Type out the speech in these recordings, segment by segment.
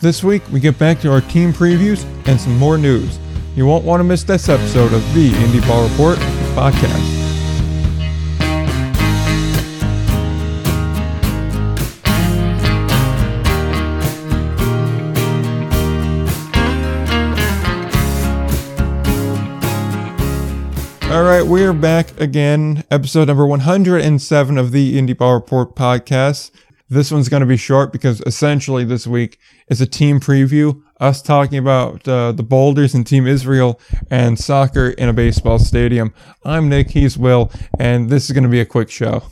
This week, we get back to our team previews and some more news. You won't want to miss this episode of the Indie Ball Report podcast. All right, we're back again. Episode number 107 of the Indie Ball Report podcast. This one's going to be short because essentially this week is a team preview, us talking about uh, the Boulders and Team Israel and soccer in a baseball stadium. I'm Nick, he's Will, and this is going to be a quick show.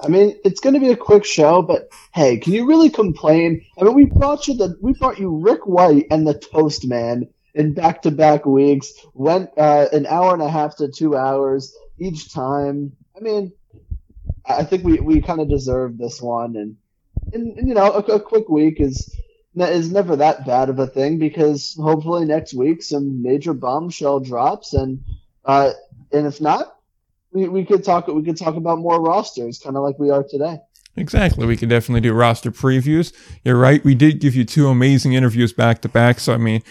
I mean, it's going to be a quick show, but hey, can you really complain? I mean, we brought you the we brought you Rick White and the Toast Man in back-to-back weeks. Went uh, an hour and a half to two hours each time. I mean, I think we, we kind of deserve this one, and, and, and you know, a, a, quick week is is never that bad of a thing because hopefully next week some major bombshell drops, and uh, and if not, we, we could talk we could talk about more rosters, kind of like we are today. Exactly. We could definitely do roster previews. You're right. We did give you two amazing interviews back to back. So, I mean,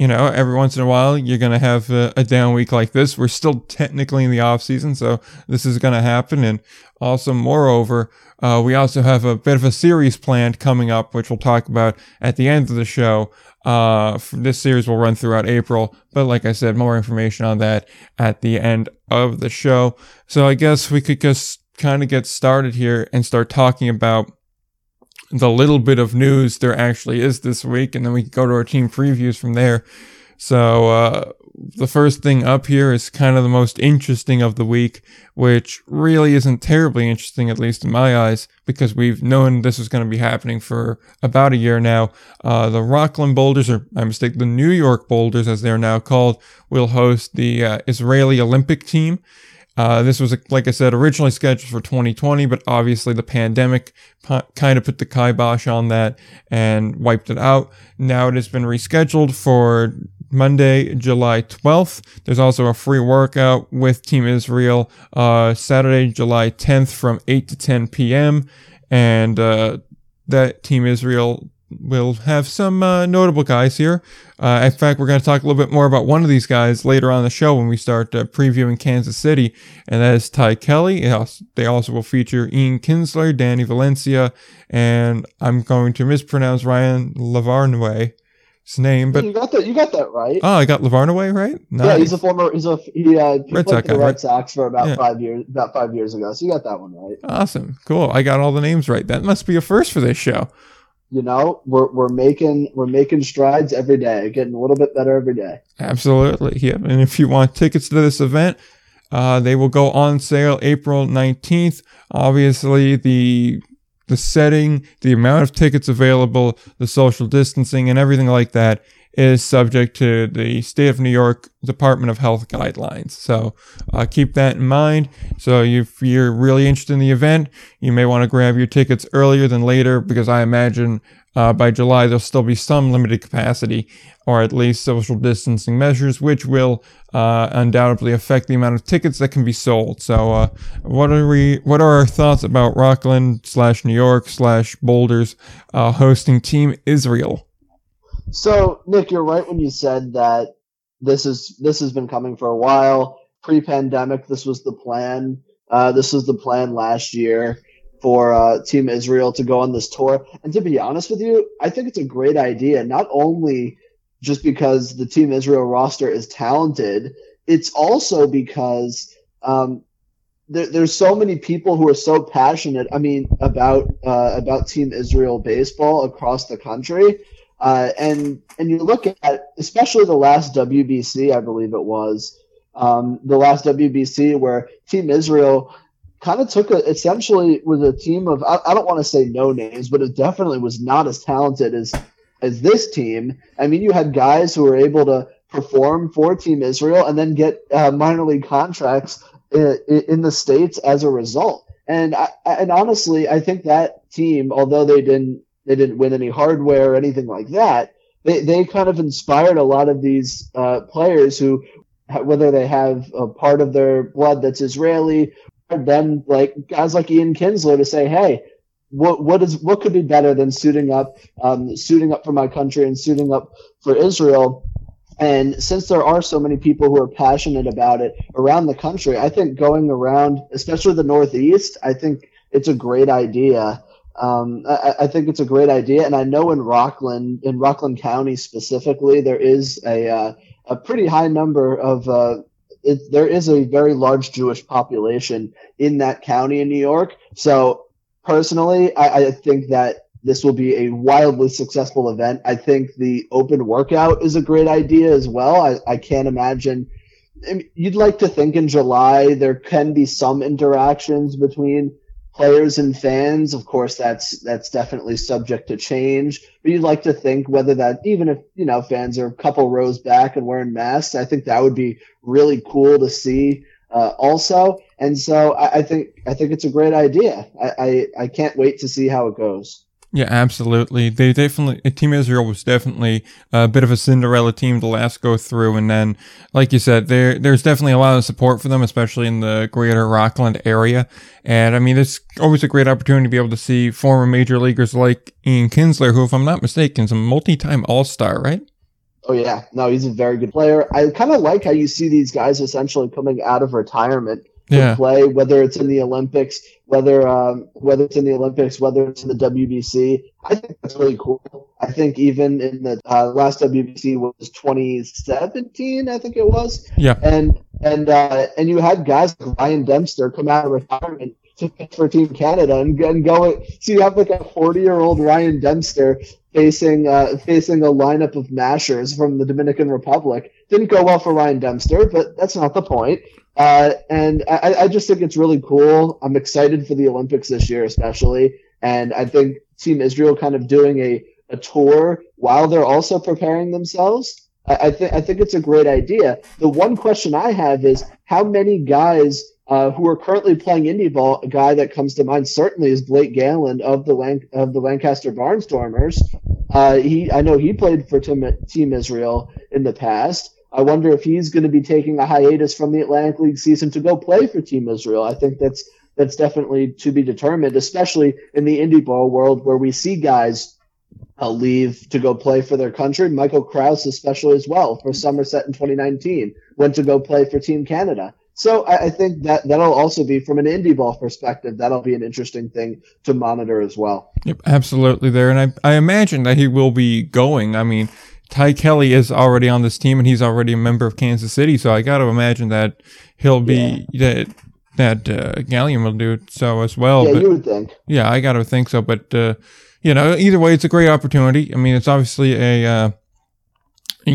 you know, every once in a while you're going to have a, a, down week like this. We're still technically in the off season, so this is going to happen. And also, moreover, uh, we also have a bit of a series planned coming up, which we'll talk about at the end of the show. Uh, this series will run throughout April, but like I said, more information on that at the end of the show. So I guess we could just kind of get started here and start talking about the little bit of news there actually is this week, and then we can go to our team previews from there. So, uh, the first thing up here is kind of the most interesting of the week, which really isn't terribly interesting, at least in my eyes, because we've known this was going to be happening for about a year now. Uh, the Rockland Boulders, or I mistake, the New York Boulders, as they're now called, will host the uh, Israeli Olympic team. Uh, this was, like I said, originally scheduled for 2020, but obviously the pandemic p- kind of put the kibosh on that and wiped it out. Now it has been rescheduled for Monday, July 12th. There's also a free workout with Team Israel uh, Saturday, July 10th from 8 to 10 p.m. And uh, that Team Israel we'll have some uh, notable guys here. Uh, in fact, we're going to talk a little bit more about one of these guys later on the show when we start uh, previewing Kansas City, and that is Ty Kelly. They also will feature Ian Kinsler, Danny Valencia, and I'm going to mispronounce Ryan Lavarnway. His name, but you got that. You got that right. Oh, I got Lavarnway right. Nice. Yeah, he's a former. He's a he, uh, he Red Sox the Red right? Sox for about yeah. five years. About five years ago, so you got that one right. Awesome, cool. I got all the names right. That must be a first for this show you know we're, we're making we're making strides every day getting a little bit better every day. Absolutely. Yeah. And if you want tickets to this event uh, they will go on sale april 19th obviously the the setting the amount of tickets available the social distancing and everything like that is subject to the state of New York Department of Health guidelines. So uh, keep that in mind. So if you're really interested in the event, you may want to grab your tickets earlier than later because I imagine uh, by July there'll still be some limited capacity or at least social distancing measures, which will uh, undoubtedly affect the amount of tickets that can be sold. So, uh, what are we? What are our thoughts about Rockland slash New York slash Boulders uh, hosting Team Israel? So, Nick, you're right when you said that this is this has been coming for a while. Pre-pandemic, this was the plan. Uh, this was the plan last year for uh, Team Israel to go on this tour. And to be honest with you, I think it's a great idea. Not only just because the Team Israel roster is talented, it's also because um, there, there's so many people who are so passionate. I mean, about uh, about Team Israel baseball across the country uh, and and you look at especially the last WBC, I believe it was um, the last WBC where Team Israel kind of took a essentially was a team of I, I don't want to say no names, but it definitely was not as talented as as this team. I mean, you had guys who were able to perform for Team Israel and then get uh, minor league contracts in, in, the states as a result. And I, and honestly, I think that team, although they didn't they didn't win any hardware or anything like that. They, they kind of inspired a lot of these uh, players who, whether they have a part of their blood that's Israeli, then like guys like Ian Kinsler to say, hey, what what is what could be better than suiting up, um, suiting up for my country and suiting up for Israel? And since there are so many people who are passionate about it around the country, I think going around, especially the Northeast, I think it's a great idea. Um, I, I, think it's a great idea, and I know in Rockland, in Rockland County specifically, there is a uh, a pretty high number of uh, it, there is a very large Jewish population in that county in New York. So personally, I, I think that this will be a wildly successful event. I think the open workout is a great idea as well. I, I can't imagine. You'd like to think in July there can be some interactions between players and fans. Of course, that's that's definitely subject to change. But you'd like to think whether that even if you know fans are a couple rows back and wearing masks, I think that would be really cool to see. Uh, also, and so I, I, think I think it's a great idea. I, I I can't wait to see how it goes. Yeah, absolutely. They definitely, uh, Team Israel was definitely a bit of a Cinderella team to last go through. And then, like you said, there, there's definitely a lot of support for them, especially in the greater Rockland area. And I mean, it's always a great opportunity to be able to see former major leaguers like Ian Kinsler, who, if I'm not mistaken, is a multi-time all-star, right? Oh yeah, no, he's a very good player. I kind of like how you see these guys essentially coming out of retirement to yeah. play, whether it's in the Olympics, whether um, whether it's in the Olympics, whether it's in the WBC. I think that's really cool. I think even in the uh, last WBC was 2017, I think it was. Yeah. And and uh, and you had guys like Ryan Dempster come out of retirement to pitch for Team Canada and, and go. So you have like a 40 year old Ryan Dempster facing uh, facing a lineup of mashers from the Dominican Republic. Didn't go well for Ryan Dempster, but that's not the point. Uh, and I, I, just think it's really cool. I'm excited for the Olympics this year, especially. And I think Team Israel kind of doing a, a tour while they're also preparing themselves. I, I think I think it's a great idea. The one question I have is how many guys uh, who are currently playing indie ball. A guy that comes to mind certainly is Blake Gailen of the of the Lancaster Barnstormers. Uh, he I know he played for Team Israel in the past. I wonder if he's going to be taking a hiatus from the Atlantic League season to go play for Team Israel. I think that's that's definitely to be determined, especially in the indie ball world where we see guys uh, leave to go play for their country. Michael Crouse, especially as well, for Somerset in 2019, went to go play for Team Canada. So I, I think that that'll also be from an indie ball perspective. That'll be an interesting thing to monitor as well. Yep, absolutely there, and I I imagine that he will be going. I mean Ty Kelly is already on this team and he's already a member of Kansas City, so I got to imagine that he'll be yeah. that that uh, Gailen will do so as well. Yeah, but, you would think. Yeah, I got to think so, but uh, you know, either way, it's a great opportunity. I mean, it's obviously a uh,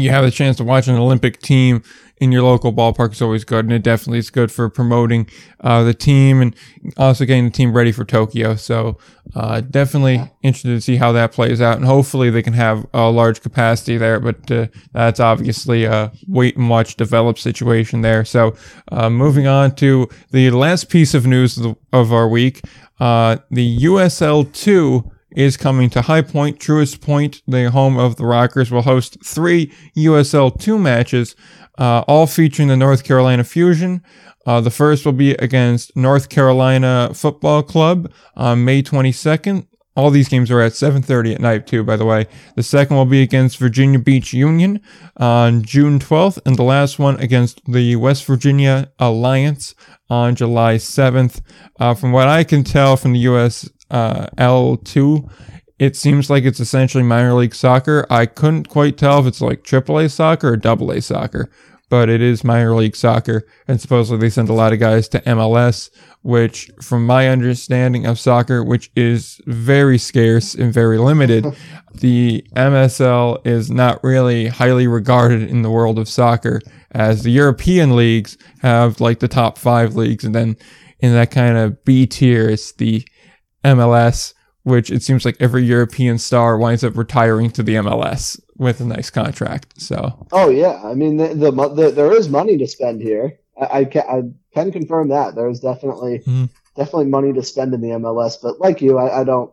you have the chance to watch an Olympic team in your local ballpark is always good, and it definitely is good for promoting uh, the team and also getting the team ready for Tokyo. So uh, definitely interested to see how that plays out, and hopefully they can have a large capacity there. But uh, that's obviously a wait and watch develop situation there. So uh, moving on to the last piece of news of, the, of our week, uh, the USL two is coming to High Point. Truist Point, the home of the Rockers, will host three USL 2 matches, uh, all featuring the North Carolina Fusion. Uh, the first will be against North Carolina Football Club on May 22nd. All these games are at 7:30 at night too, by the way. The second will be against Virginia Beach Union on June 12th, and the last one against the West Virginia Alliance on July 7th. Uh, from what I can tell from the U.S uh, L2, it seems like it's essentially minor league soccer. I couldn't quite tell if it's like AAA soccer or AA soccer, but it is minor league soccer. And supposedly they send a lot of guys to MLS, which, from my understanding of soccer, which is very scarce and very limited, the MSL is not really highly regarded in the world of soccer, as the European leagues have like the top five leagues, and then in that kind of B tier, it's the MLS, which it seems like every European star winds up retiring to the MLS with a nice contract. So. Oh yeah, I mean the, the, the there is money to spend here. I, I, can, I can confirm that there is definitely mm. definitely money to spend in the MLS. But like you, I, I don't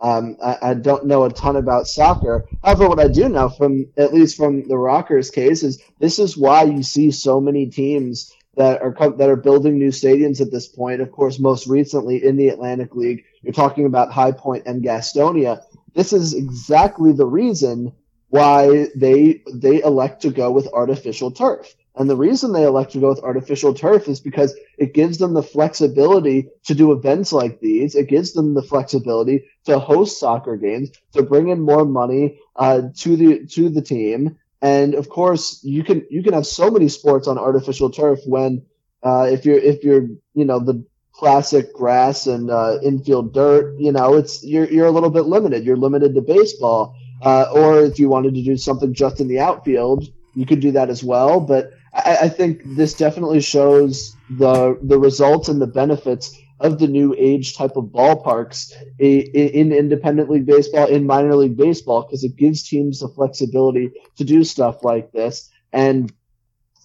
um, I, I, don't know a ton about soccer. However, what I do know from at least from the Rockers case is this is why you see so many teams that are that are building new stadiums at this point. Of course, most recently in the Atlantic League, You're talking about High Point and Gastonia. This is exactly the reason why they they elect to go with artificial turf. And the reason they elect to go with artificial turf is because it gives them the flexibility to do events like these. It gives them the flexibility to host soccer games, to bring in more money uh, to the to the team. And of course, you can you can have so many sports on artificial turf when uh, if you're if you're you know the classic grass and uh, infield dirt, you know it's you're you're a little bit limited. You're limited to baseball. Uh, or if you wanted to do something just in the outfield, you could do that as well. But I, I think this definitely shows the the results and the benefits of the new age type of ballparks in independent league baseball, in minor league baseball, because it gives teams the flexibility to do stuff like this. And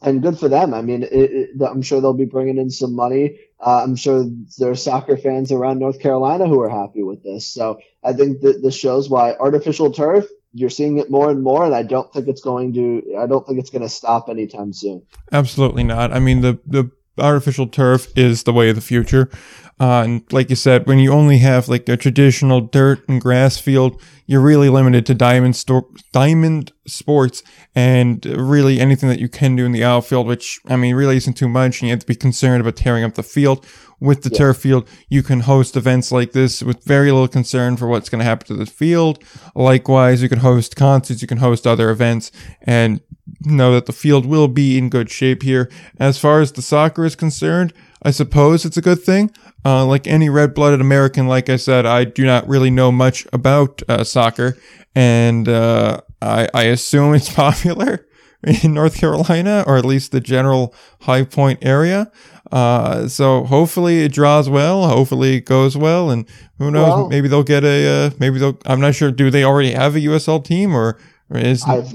and good for them. I mean, it, it, I'm sure they'll be bringing in some money. Uh, I'm sure there are soccer fans around North Carolina who are happy with this. So I think that this shows why artificial turf you're seeing it more and more, and I don't think it's going to. I don't think it's going to stop anytime soon. Absolutely not. I mean, the the artificial turf is the way of the future. Uh, and like you said, when you only have like a traditional dirt and grass field, you're really limited to diamond sto- diamond sports and really anything that you can do in the outfield, which I mean really isn't too much. And you have to be concerned about tearing up the field. With the yeah. turf field, you can host events like this with very little concern for what's going to happen to the field. Likewise, you can host concerts, you can host other events, and know that the field will be in good shape here. As far as the soccer is concerned, I suppose it's a good thing. Uh, like any red blooded American, like I said, I do not really know much about uh, soccer, and uh, I, I assume it's popular in North Carolina, or at least the general High Point area. Uh, so hopefully it draws well. Hopefully it goes well, and who knows? Well, maybe they'll get a. Uh, maybe they'll. I'm not sure. Do they already have a USL team, or, or is? I've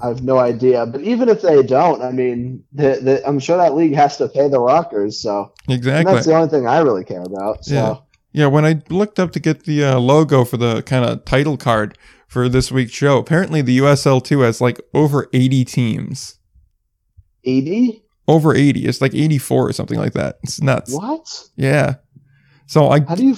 I have no idea. But even if they don't, I mean, the, the, I'm sure that league has to pay the Rockers. So exactly, that's the only thing I really care about. So. Yeah, yeah. When I looked up to get the uh, logo for the kind of title card for this week's show, apparently the USL two has like over 80 teams. 80? Over 80. It's like 84 or something like that. It's nuts. What? Yeah. So I. How do you?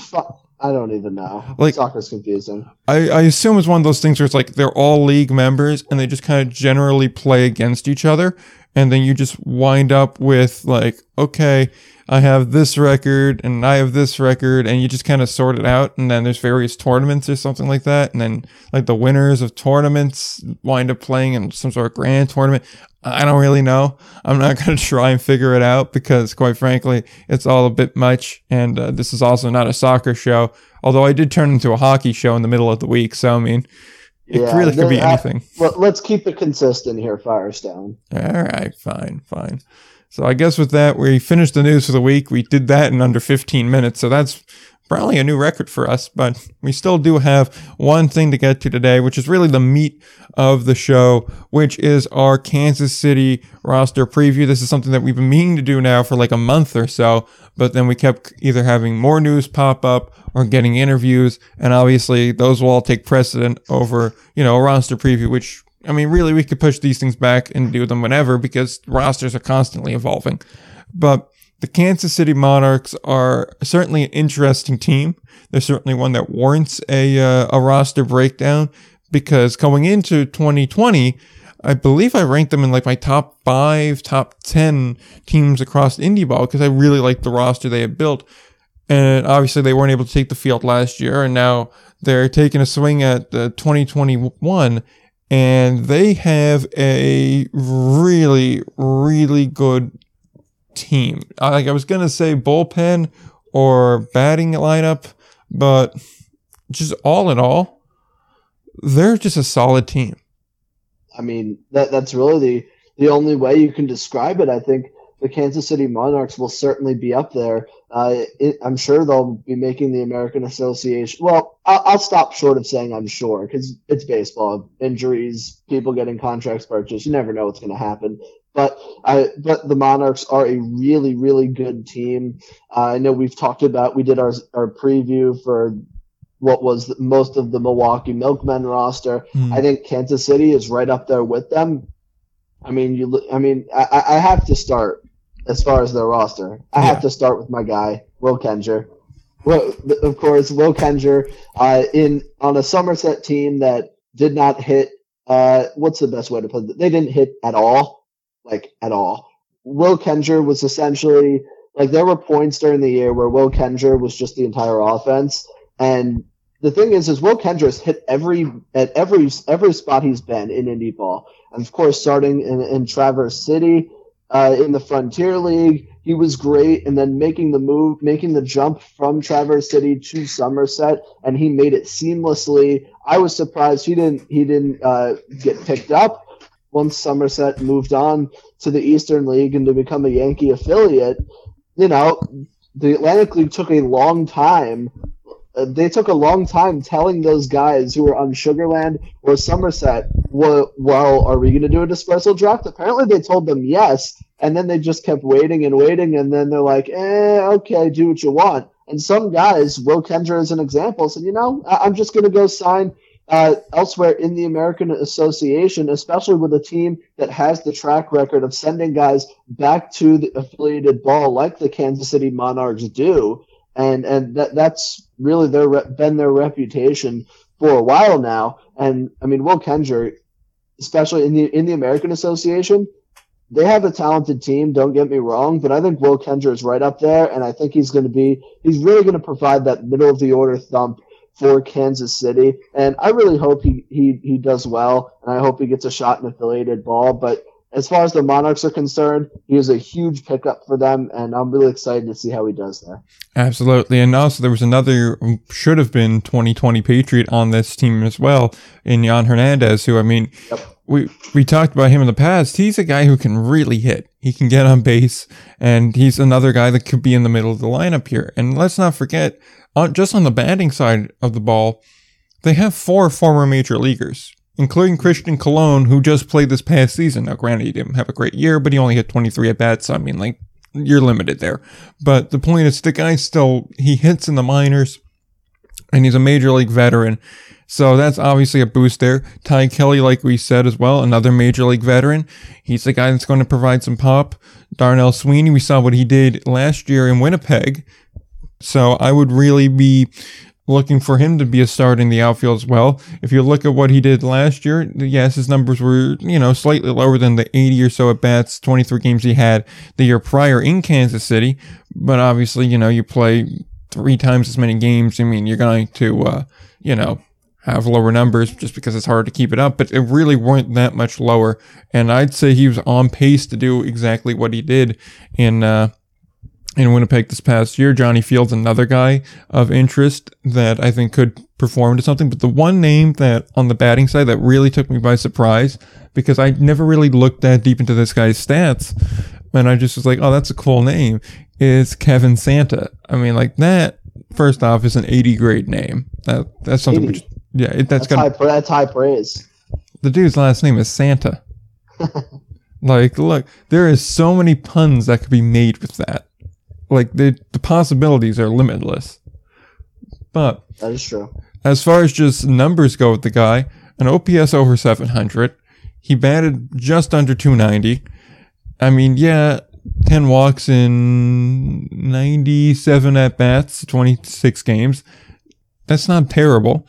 I don't even know. Like soccer's confusing. I, I assume it's one of those things where it's like they're all league members and they just kind of generally play against each other, and then you just wind up with like, okay, I have this record and I have this record, and you just kind of sort it out, and then there's various tournaments or something like that, and then like the winners of tournaments wind up playing in some sort of grand tournament. I don't really know. I'm not going to try and figure it out because, quite frankly, it's all a bit much. And uh, this is also not a soccer show, although I did turn into a hockey show in the middle of the week. So, I mean, it yeah, really could be anything. well, let's keep it consistent here, Firestone. All right, fine, fine. So, I guess with that, we finished the news for the week. We did that in under 15 minutes. So, that's probably a new record for us, but we still do have one thing to get to today, which is really the meat of the show, which is our Kansas City roster preview. This is something that we've been meaning to do now for like a month or so, but then we kept either having more news pop up or getting interviews, and obviously those will all take precedent over, you know, a roster preview, which I mean, really, we could push these things back and do them whenever because rosters are constantly evolving. But the Kansas City Monarchs are certainly an interesting team. They're certainly one that warrants a uh, a roster breakdown because going into 2020, I believe I ranked them in like my top five, top ten teams across indie ball because I really liked the roster they had built. And obviously, they weren't able to take the field last year, and now they're taking a swing at uh, 2021 and they have a really, really good team. Like I was gonna say bullpen or batting lineup, but just all in all, they're just a solid team. I mean, that that's really the the only way you can describe it. I think the Kansas City Monarchs will certainly be up there. Uh, it, I'm sure they'll be making the American Association. Well, I'll, I'll stop short of saying I'm sure because it's baseball. Injuries, people getting contracts purchased. You never know what's going to happen. But I, but the Monarchs are a really, really good team. Uh, I know we've talked about. We did our our preview for what was most of the Milwaukee Milkmen roster. Mm. I think Kansas City is right up there with them. I mean, you. I mean, I, I have to start as far as their roster. I yeah. have to start with my guy Will Kengor. well, of course, Will Kengor uh, in on a Somerset team that did not hit. Uh, what's the best way to put it? They didn't hit at all, like at all. Will Kengor was essentially like there were points during the year where Will Kengor was just the entire offense, and the thing is, is Will Kengor's hit every at every every spot he's been in indie ball, and of course, starting in, in Traverse City, uh, in the Frontier League, he was great, and then making the move, making the jump from Traverse City to Somerset, and he made it seamlessly. I was surprised he didn't he didn't uh, get picked up once Somerset moved on to the Eastern League and to become a Yankee affiliate. You know, the Atlantic League took a long time uh, they took a long time telling those guys who were on Sugarland or Somerset, well, well are we going to do a dispersal draft? Apparently, they told them yes, and then they just kept waiting and waiting, and then they're like, eh, okay, do what you want. And some guys, Will Kengor is an example, said, you know, I- am just going to go sign uh, elsewhere in the American Association, especially with a team that has the track record of sending guys back to the affiliated ball like the Kansas City Monarchs do and and that that's really their been their reputation for a while now. And I mean, Will Kengor, especially in the in the American Association, they have a talented team. Don't get me wrong, but I think Will Kengor is right up there, and I think he's going to be he's really going to provide that middle of the order thump for Kansas City. And I really hope he he he does well, and I hope he gets a shot in affiliated ball. But as far as the Monarchs are concerned, he is a huge pickup for them, and I'm really excited to see how he does there. Absolutely. And also, there was another, should have been 2020 Patriot on this team as well, in Jan Hernandez, who, I mean, yep. we, we talked about him in the past. He's a guy who can really hit. He can get on base, and he's another guy that could be in the middle of the lineup here. And let's not forget, on, just on the batting side of the ball, they have four former major leaguers including Christian Colon, who just played this past season. Now, granted, he didn't have a great year, but he only hit 23 at bats. So, I mean, like, you're limited there. But the point is, the guy still, he hits in the minors, and he's a major league veteran. So that's obviously a boost there. Ty Kelly, like we said as well, another major league veteran. He's the guy that's going to provide some pop. Darnell Sweeney, we saw what he did last year in Winnipeg. So I would really be looking for him to be a start in the outfield as well. If you look at what he did last year, yes, his numbers were, you know, slightly lower than the 80 or so at bats, 23 games he had the year prior in Kansas City. But obviously, you know, you play three times as many games. I mean, you're going to, uh, you know, have lower numbers just because it's hard to keep it up, but it really weren't that much lower. And I'd say he was on pace to do exactly what he did in, uh, in Winnipeg this past year. Johnny Fields, another guy of interest that I think could perform to something. But the one name that on the batting side that really took me by surprise because I never really looked that deep into this guy's stats. And I just was like, oh, that's a cool name. Is Kevin Santa. I mean, like that, first off, is an 80 grade name. That That's something which, yeah, it, that's, that's, high, that's high praise. The dude's last name is Santa. like, look, there is so many puns that could be made with that. Like the the possibilities are limitless. But that is true. As far as just numbers go with the guy, an OPS over 700. He batted just under 290. I mean, yeah, 10 walks in 97 at bats, 26 games. That's not terrible.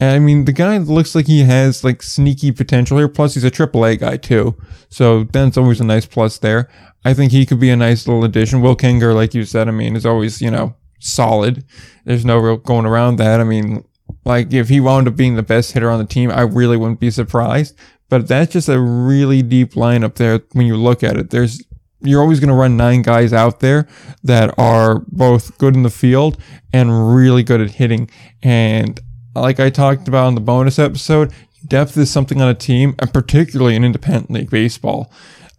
I mean, the guy looks like he has like sneaky potential here. Plus, he's a AAA guy too. So that's always a nice plus there. I think he could be a nice little addition. Will Kengor, like you said, I mean, is always, you know, solid. There's no real going around that. I mean, like if he wound up being the best hitter on the team, I really wouldn't be surprised. But that's just a really deep lineup there when you look at it. There's you're always going to run nine guys out there that are both good in the field and really good at hitting. And like I talked about in the bonus episode, depth is something on a team, and particularly in independent league baseball,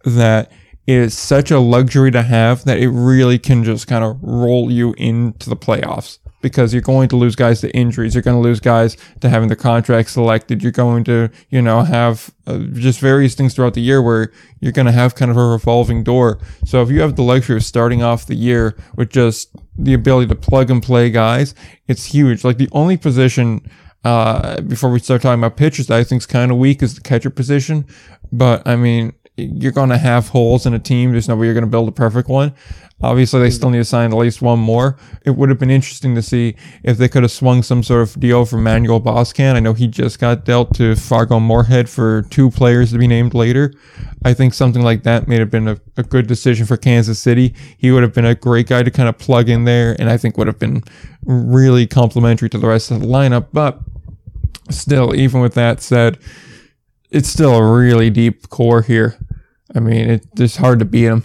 that is such a luxury to have that it really can just kind of roll you into the playoffs because you're going to lose guys to injuries. You're going to lose guys to having their contracts selected. You're going to, you know, have uh, just various things throughout the year where you're going to have kind of a revolving door. So if you have the luxury of starting off the year with just the ability to plug and play guys, it's huge. Like the only position, uh, before we start talking about pitchers that I think is kind of weak is the catcher position. But I mean, you're going to have holes in a team. There's no way you're going to build a perfect one. Obviously, they still need to sign at least one more. It would have been interesting to see if they could have swung some sort of deal for Manuel Boscan. I know he just got dealt to Fargo Moorhead for two players to be named later. I think something like that may have been a, a good decision for Kansas City. He would have been a great guy to kind of plug in there, and I think would have been really complimentary to the rest of the lineup. But still, even with that said, it's still a really deep core here. I mean, it, it's hard to beat them.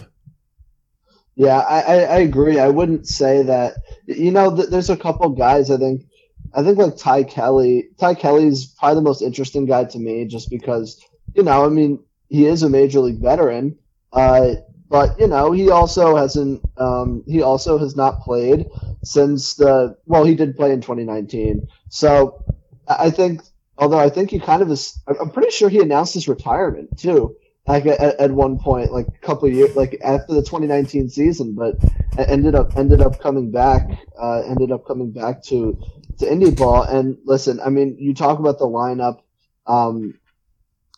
Yeah, I, I, I agree. I wouldn't say that. You know, th- there's a couple guys. I think, I think like Ty Kelly. Ty Kelly's probably the most interesting guy to me, just because you know, I mean, he is a major league veteran, uh, but you know, he also hasn't. Um, he also has not played since the. Well, he did play in 2019. So I think, although I think he kind of is. I'm pretty sure he announced his retirement too like at, at one point, like a couple years, like after the 2019 season, but ended up ended up coming back, uh, ended up coming back to to indie ball. And listen, I mean, you talk about the lineup. Um,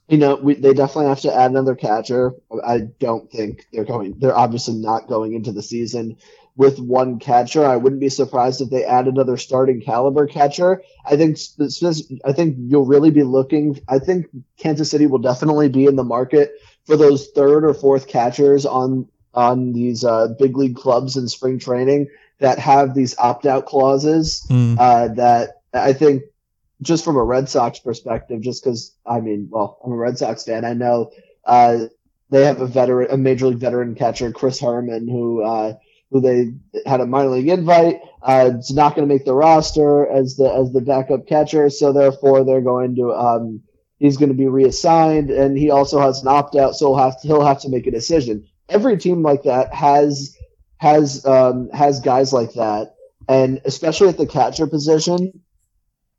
you know, we, they definitely have to add another catcher. I don't think they're going. They're obviously not going into the season with one catcher. I wouldn't be surprised if they add another starting caliber catcher. I think I think you'll really be looking. I think Kansas City will definitely be in the market for those third or fourth catchers on on these uh, big league clubs in spring training that have these opt out clauses. Mm. Uh, that I think just from a Red Sox perspective, just because I mean, well, I'm a Red Sox fan. I know uh, they have a veteran, a major league veteran catcher, Chris Herrmann, who uh, who they had a minor league invite. Uh, it's not going to make the roster as the as the backup catcher, so therefore they're going to um, he's going to be reassigned, and he also has an opt out, so he'll have to, he'll have to make a decision. Every team like that has has um, has guys like that, and especially at the catcher position,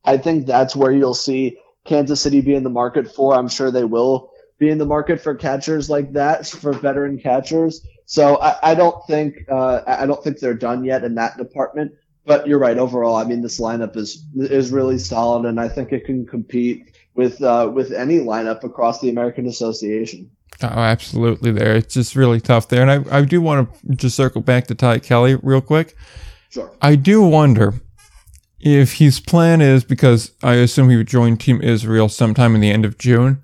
I think that's where you'll see Kansas City be in the market for. I'm sure they will be in the market for catchers like that for veteran catchers. So I, I don't think uh, I don't think they're done yet in that department. But you're right. Overall, I mean, this lineup is is really solid, and I think it can compete with uh, with any lineup across the American Association. Oh, absolutely. There, it's just really tough there, and I I do want to just circle back to Ty Kelly real quick. Sure. I do wonder if his plan is because I assume he would join Team Israel sometime in the end of June.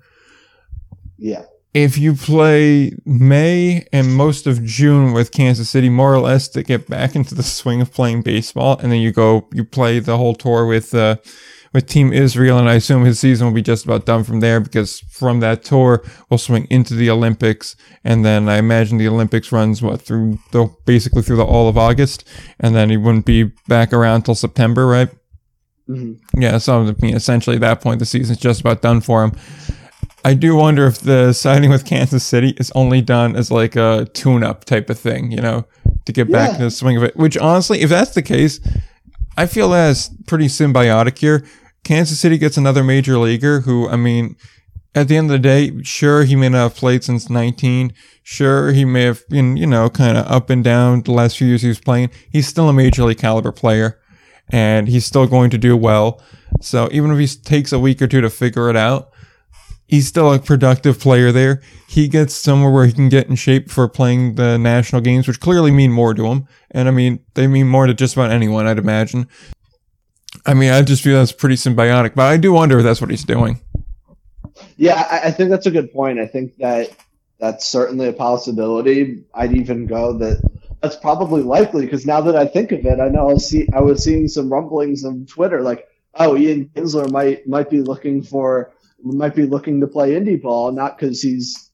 Yeah if you play May and most of June with Kansas City, more or less to get back into the swing of playing baseball, and then you go, you play the whole tour with, uh, with Team Israel, and I assume his season will be just about done from there because from that tour we'll swing into the Olympics, and then I imagine the Olympics runs what through the basically through the all of August, and then he wouldn't be back around till September, right? Mm-hmm. Yeah, so I mean, essentially at that point the season's just about done for him. I do wonder if the signing with Kansas City is only done as like a tune up type of thing, you know, to get back yeah. to the swing of it. Which honestly, if that's the case, I feel that's pretty symbiotic here. Kansas City gets another major leaguer who, I mean, at the end of the day, sure, he may not have played since 19. Sure, he may have been, you know, kind of up and down the last few years he was playing. He's still a major league caliber player and he's still going to do well. So even if he takes a week or two to figure it out, he's still a productive player there. He gets somewhere where he can get in shape for playing the national games, which clearly mean more to him. And I mean, they mean more to just about anyone, I'd imagine. I mean, I just feel that's pretty symbiotic, but I do wonder if that's what he's doing. Yeah, I, think that's a good point. I think that that's certainly a possibility. I'd even go that that's probably likely because now that I think of it, I know I was, see, I was seeing some rumblings on Twitter like, oh, Ian Kinsler might might be looking for might be looking to play indie ball, not because he's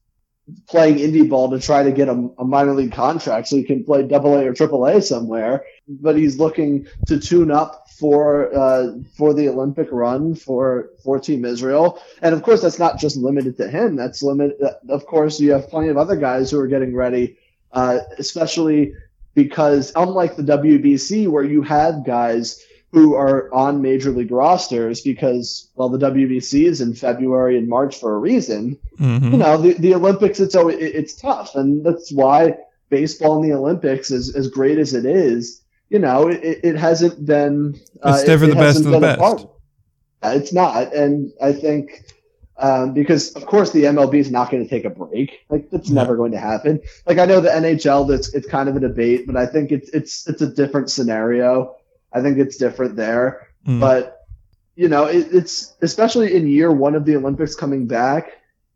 playing indie ball to try to get a, a, minor league contract so he can play double A or triple A somewhere, but he's looking to tune up for uh, for the Olympic run for for Team Israel. And of course, that's not just limited to him. That's limited. Of course, you have plenty of other guys who are getting ready, uh, especially because unlike the WBC, where you had guys who are on major league rosters because well the WBC is in February and March for a reason. Mm-hmm. You know the, the Olympics it's always, it's tough and that's why baseball in the Olympics is as great as it is. You know it, it hasn't been uh, it's never it, the best of the best. It's not, and I think Um, because of course the MLB is not going to take a break. Like that's never going to happen. Like I know the NHL, that's it's kind of a debate, but I think it's it's it's a different scenario. I think it's different there. Mm. But you know, it, it's especially in year one of the Olympics coming back.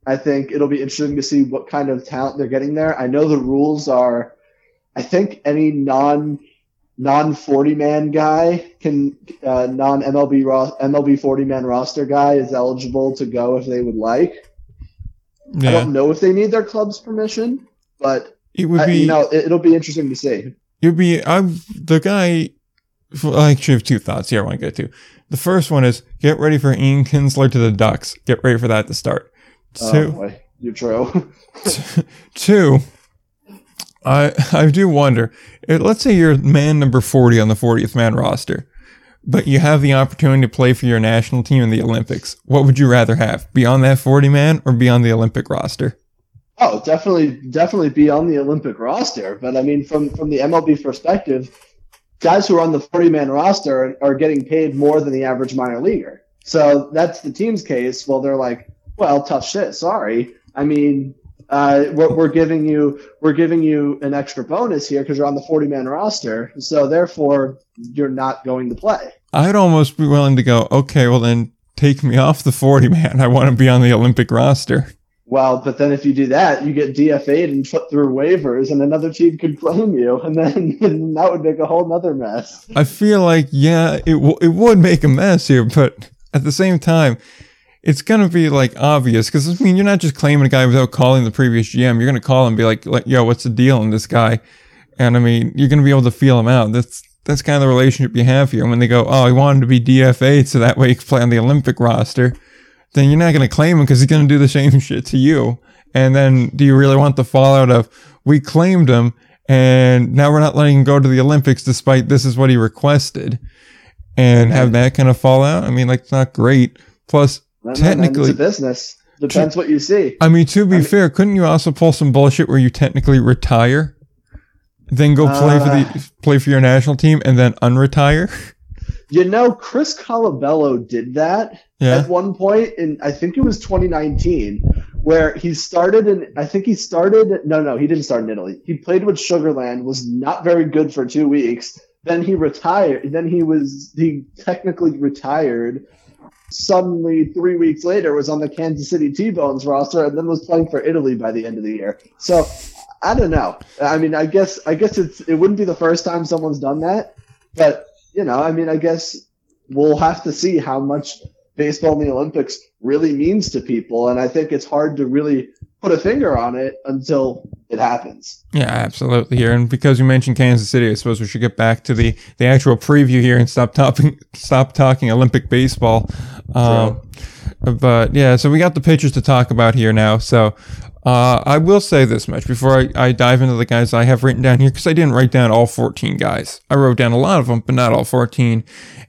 I think it'll be interesting to see what kind of talent they're getting there. I know the rules are. I think any non non 40 man guy can uh, non MLB ro- MLB 40 man roster guy is eligible to go if they would like. I don't know if they need their club's permission, but it would I, be. you know it, it'll be interesting to see. You'd be I'm the guy. Well, I actually have two thoughts here. I want to get to. The first one is get ready for Ian Kinsler to the Ducks. Get ready for that to start. Oh Two, you're true. two. I I do wonder. Let's say you're man number forty on the 40th man roster, but you have the opportunity to play for your national team in the Olympics. What would you rather have? Be on that 40 man or be on the Olympic roster? oh, definitely, definitely be on the Olympic roster. But I mean, from from the MLB perspective, guys who are on the 40 man roster are, getting paid more than the average minor leaguer. So that's the team's case. Well, they're like, well, tough shit. Sorry. I mean, uh, we're, we're giving you we're giving you an extra bonus here because you're on the 40 man roster. So therefore, you're not going to play. I'd almost be willing to go. Okay, well then take me off the 40 man. I want to be on the Olympic roster. Well, but then if you do that, you get DFA'd and put through waivers, and another team could claim you, and then and that would make a whole nother mess. I feel like yeah, it w- it would make a mess here, but at the same time, it's gonna be like obvious because I mean you're not just claiming a guy without calling the previous GM. You're gonna call him and be like, like, yo, what's the deal on this guy? And I mean, you're gonna be able to feel him out. That's that's kind of the relationship you have here. And When they go, oh, he wanted to be DFA'd so that way he could play on the Olympic roster, then you're not gonna claim him because he's gonna do the same shit to you. And then do you really want the fallout of we claimed him and now we're not letting him go to the Olympics despite this is what he requested and have that kind of fallout? I mean, like, it's not great. Plus, then- Technically- a business. Depends what you see. I mean, to be I mean- fair, couldn't you also pull some bullshit where you technically retire, then go play for Uh. the play for your national team, and then unretire? You know, Chris Colabello did that Yeah, at one point in I think it was 2019, where he started in I think he started no no he didn't start in Italy. He played with Sugarland, was not very good for two weeks. Then he retired. Then he was he technically retired. Suddenly, three weeks later, was on the Kansas City T-Bones roster, and then was playing for Italy by the end of the year. So, I don't know. I mean, I guess I guess it's it wouldn't be the first time someone's done that, but you know, I mean, I guess we'll have to see how much baseball in the Olympics really means to people. And I think it's hard to really put a finger on it until it happens. yeah, absolutely. Here, and because you mentioned Kansas City, I suppose we should get back to the the actual preview here and stop talking stop talking Olympic baseball. Um, but yeah, so we got the pitchers to talk about here now. So uh, I will say this much before I, I dive into the guys I have written down here because I didn't write down all 14 guys. I wrote down a lot of them, but not all 14.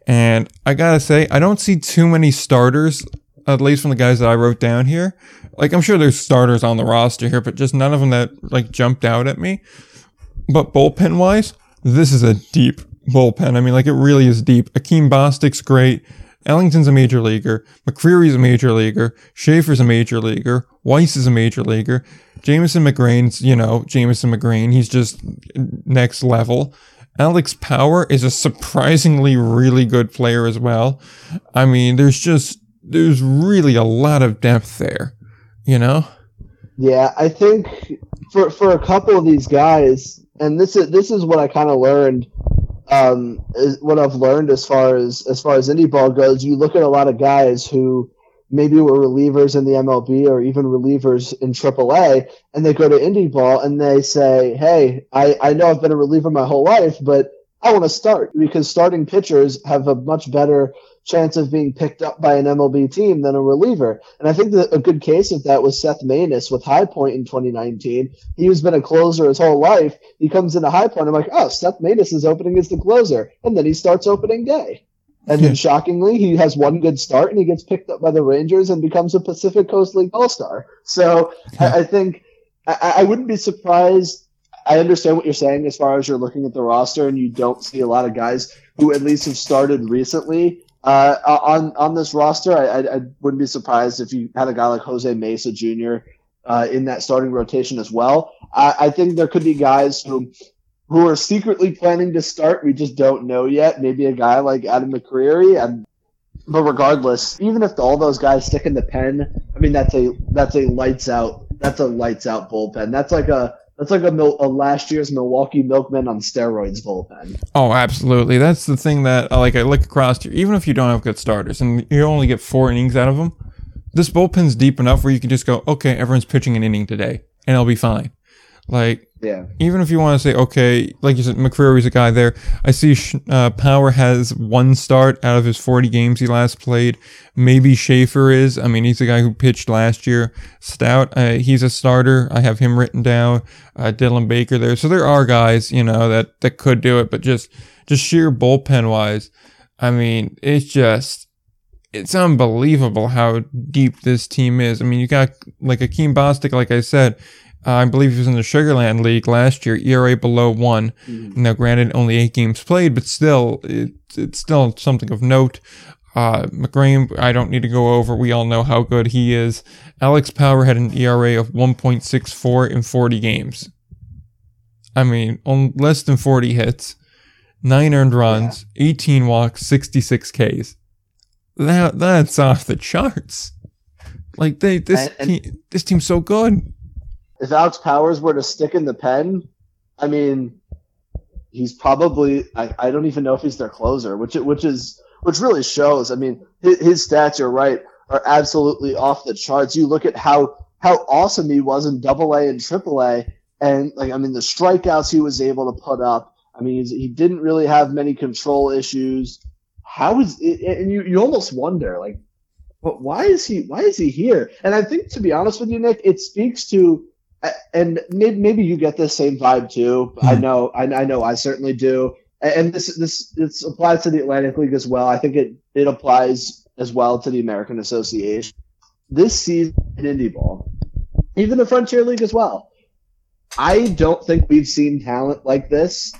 And I gotta say, I don't see too many starters, at least from the guys that I wrote down here. Like I'm sure there's starters on the roster here, but just none of them that like jumped out at me. But bullpen wise, this is a deep bullpen. I mean, like it really is deep. Akeem Bostic's great. Ellington's a major leaguer. McCreary's a major leaguer. Schaefer's a major leaguer. Weiss is a major leaguer. Jameson McGrane's, you know, Jameson McGrain. He's just next level. Alex Power is a surprisingly really good player as well. I mean, there's just, there's really a lot of depth there, you know? Yeah, I think for for a couple of these guys, and this is this is what I kind of learned. Um, what I've learned as far as as far as indie ball goes. You look at a lot of guys who maybe were relievers in the MLB or even relievers in AAA, and they go to indie ball and they say, "Hey, I I know I've been a reliever my whole life, but I want to start because starting pitchers have a much better chance of being picked up by an MLB team than a reliever. And I think that a good case of that was Seth Maness with High Point in 2019. He has been a closer his whole life. He comes into High Point. I'm like, oh, Seth Maness is opening as the closer. And then he starts opening day. And Yeah. then shockingly, he has one good start and he gets picked up by the Rangers and becomes a Pacific Coast League All Star. So I, I think I, I wouldn't be surprised. I understand what you're saying as far as you're looking at the roster and you don't see a lot of guys who at least have started recently uh, on on this roster. I, I, I, wouldn't be surprised if you had a guy like Jose Mesa Jr. Uh, in that starting rotation as well. I, I, think there could be guys who who are secretly planning to start. We just don't know yet. Maybe a guy like Adam McCreary. And, but regardless, even if all those guys stick in the pen, I mean that's a that's a lights out that's a lights out bullpen. That's like a that's like a, a, last year's Milwaukee Milkmen on steroids bullpen. Oh, absolutely. That's the thing that like I look across here. Even if you don't have good starters and you only get four innings out of them, this bullpen's deep enough where you can just go, okay, everyone's pitching an inning today, and it'll be fine. Like, yeah. Even if you want to say, okay, like you said, McCreary's a guy there. I see uh, Power has one start out of his 40 games he last played. Maybe Schaefer is. I mean, he's the guy who pitched last year. Stout, uh, he's a starter. I have him written down. Uh, Dylan Baker there. So there are guys, you know, that, that could do it, but just, just sheer bullpen wise, I mean, it's just, it's unbelievable how deep this team is. I mean, you got like Akeem Bostick, like I said, uh, I believe he was in the Sugarland League last year, ERA below one. Mm-hmm. Now, granted, only eight games played, but still, it, it's still something of note. Uh, I don't need to go over. We all know how good he is. Alex Power had an ERA of 1.64 in 40 games. I mean, on less than 40 hits, nine earned runs, yeah. 18 walks, 66 Ks. That that's off the charts. Like they this and, and, team, this team's so good if Alex Powers were to stick in the pen, I mean, he's probably I, I don't even know if he's their closer, which which is which really shows. I mean, his, his stats are right are absolutely off the charts. You look at how how awesome he was in Double A and Triple A, and like I mean, the strikeouts he was able to put up. I mean, he didn't really have many control issues. How is it, and you you almost wonder like, but why is he why is he here? And I think to be honest with you, Nick, it speaks to and maybe you get the same vibe too. Mm-hmm. I hmm. know, I, I, know, I certainly do. And this this this applies to the Atlantic League as well. I think it it applies as well to the American Association. This season in indie ball, even the Frontier League as well. I don't think we've seen talent like this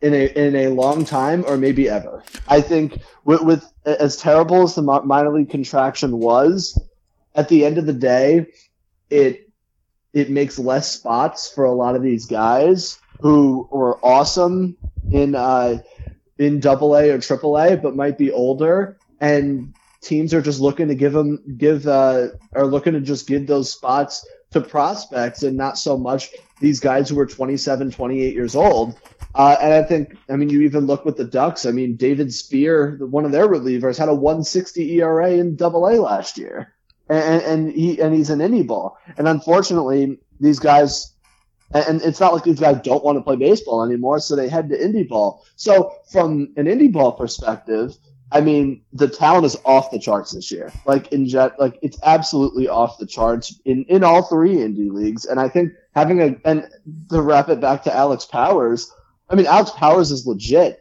in a in a long time, or maybe ever. I think with, with as terrible as the minor league contraction was, at the end of the day, it it makes less spots for a lot of these guys who were awesome in uh, in Double A or Triple A, but might be older, and teams are just looking to give them give uh, are looking to just give those spots to prospects and not so much these guys who are 27, 28 years old. Uh, and I think, I mean, you even look with the Ducks. I mean, David Spear, one of their relievers, had a 160 ERA in Double A last year and, and he and he's an indie ball. And unfortunately, these guys, and it's not like these guys don't want to play baseball anymore, so they head to indie ball. So from an indie ball perspective, I mean, the talent is off the charts this year. Like in jet, like it's absolutely off the charts in in all three indie leagues. And I think having a and to wrap it back to Alex Powers, I mean, Alex Powers is legit.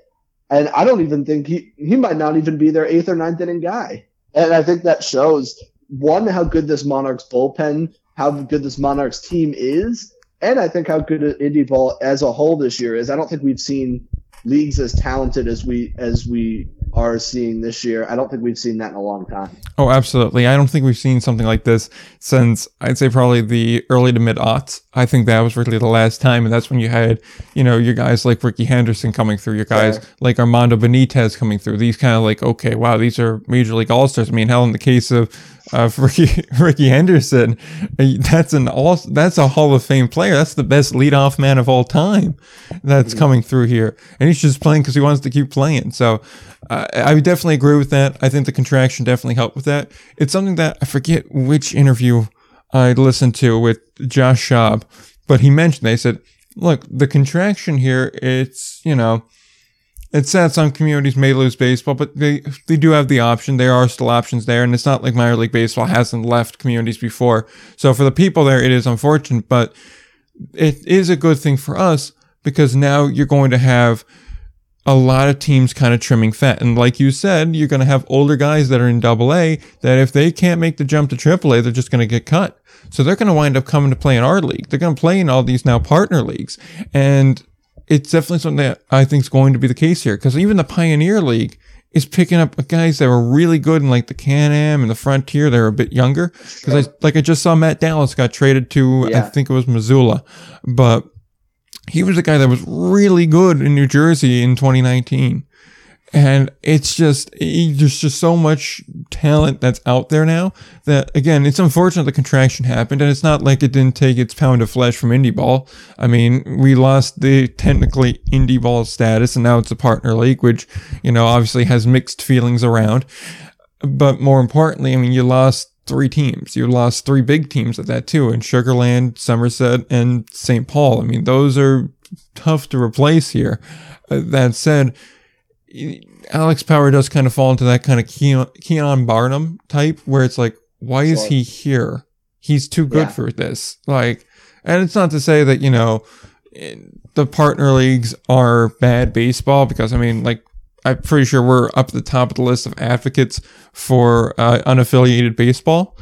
And I don't even think he, he might not even be their eighth or ninth inning guy. And I think that shows one, how good this Monarchs bullpen, how good this Monarchs team is, and I think how good indie ball as a whole this year is. I don't think we've seen leagues as talented as we as we are seeing this year. I don't think we've seen that in a long time. Oh, absolutely. I don't think we've seen something like this since I'd say probably the early to mid aughts. I think that was really the last time, and that's when you had, you know, your guys like Rickey Henderson coming through, your guys like Armando Benitez coming through. These kind of like, okay, wow, these are major league all stars. I mean, hell, in the case of uh, Rickey Rickey Henderson, that's an all that's a Hall of Fame player. That's the best leadoff man of all time that's mm-hmm. coming through here, and he's just playing because he wants to keep playing. So uh, I definitely agree with that. I think the contraction definitely helped with that. It's something that I forget which interview I listened to with Josh Schaub, but he mentioned they said, look, the contraction here, it's you know it's sad some communities may lose baseball, but they they do have the option. There are still options there, and it's not like minor league baseball hasn't left communities before. So for the people there, it is unfortunate, but it is a good thing for us because now you're going to have a lot of teams kind of trimming fat. And like you said, you're going to have older guys that are in double A that if they can't make the jump to triple A, they're just going to get cut. So they're going to wind up coming to play in our league. They're going to play in all these now partner leagues. And it's definitely something that I think is going to be the case here because even the Pioneer League is picking up guys that were really good in like the Can Am and the Frontier. They're a bit younger because I like I just saw Matt Dallas got traded to Yeah. I think it was Missoula, but he was a guy that was really good in New Jersey in 2019. And it's just, he- there's just so much talent that's out there now that, again, it's unfortunate the contraction happened. And it's not like it didn't take its pound of flesh from indie ball. I mean, we lost the technically indie ball status and now it's a partner league, which, you know, obviously has mixed feelings around. But more importantly, I mean, you lost three teams. You lost three big teams at that too, in Sugarland, Somerset, and St. Paul. I mean, those are tough to replace here. Uh, that said, Alex Power does kind of fall into that kind of Keon, Keon Barnum type where it's like, why is he here? He's too good Yeah. for this. Like, and it's not to say that, you know, the partner leagues are bad baseball because, I mean, like, I'm pretty sure we're up at the top of the list of advocates for uh, unaffiliated baseball.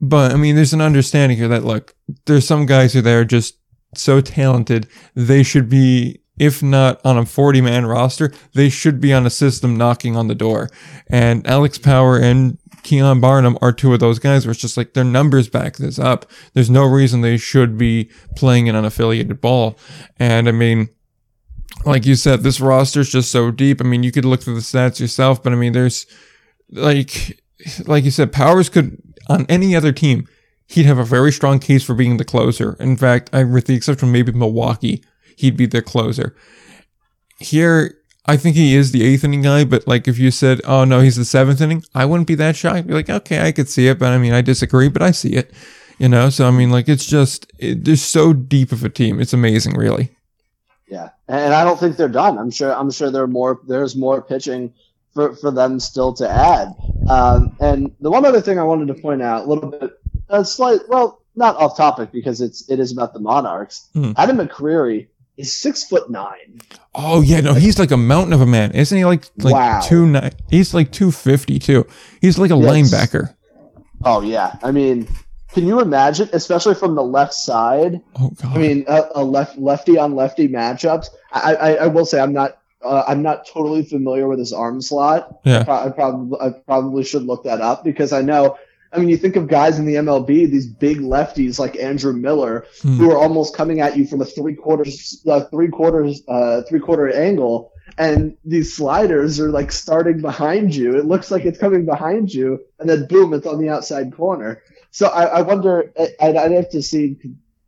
But I mean, there's an understanding here that look, there's some guys who are just so talented, they should be, if not on a 40 man roster, they should be on a system knocking on the door. And Alex Power and Keon Barnum are two of those guys where it's just like their numbers back this up. There's no reason they should be playing an unaffiliated ball. And I mean, like you said, this roster is just so deep. I mean, you could look through the stats yourself, but I mean, there's like, like you said, Powers could on any other team, he'd have a very strong case for being the closer. In fact, I, with the exception of maybe Milwaukee, he'd be the closer. Here, I think he is the eighth inning guy, but like if you said, "Oh no, he's the seventh inning," I wouldn't be that shocked. I'd be like, "Okay, I could see it," but I mean, I disagree, but I see it. You know, so I mean, like it's just it, they're so deep of a team. It's amazing, really. Yeah, and I don't think they're done. I'm sure. I'm sure there are more. There's more pitching for, for them still to add. Um, and the one other thing I wanted to point out, a little bit, a slight, well, not off topic because it's it is about the Monarchs. Hmm. Adam McCreary is six foot nine. Oh yeah, no, he's like a mountain of a man, isn't he? Like like Wow. two ni- He's like two fifty too. He's like a Yes. linebacker. Oh yeah, I mean, can you imagine, especially from the left side? Oh god. I mean, a, a left lefty on lefty matchups. I, I, I will say I'm not uh, I'm not totally familiar with his arm slot. Yeah. I, pro- I probably I probably should look that up because I know. I mean, you think of guys in the MLB, these big lefties like Andrew Miller, Hmm. who are almost coming at you from a three quarters, uh, three quarters, uh, three quarter angle, and these sliders are like starting behind you. It looks like it's coming behind you, and then boom, it's on the outside corner. So I, I wonder. I- I'd, I'd have to see.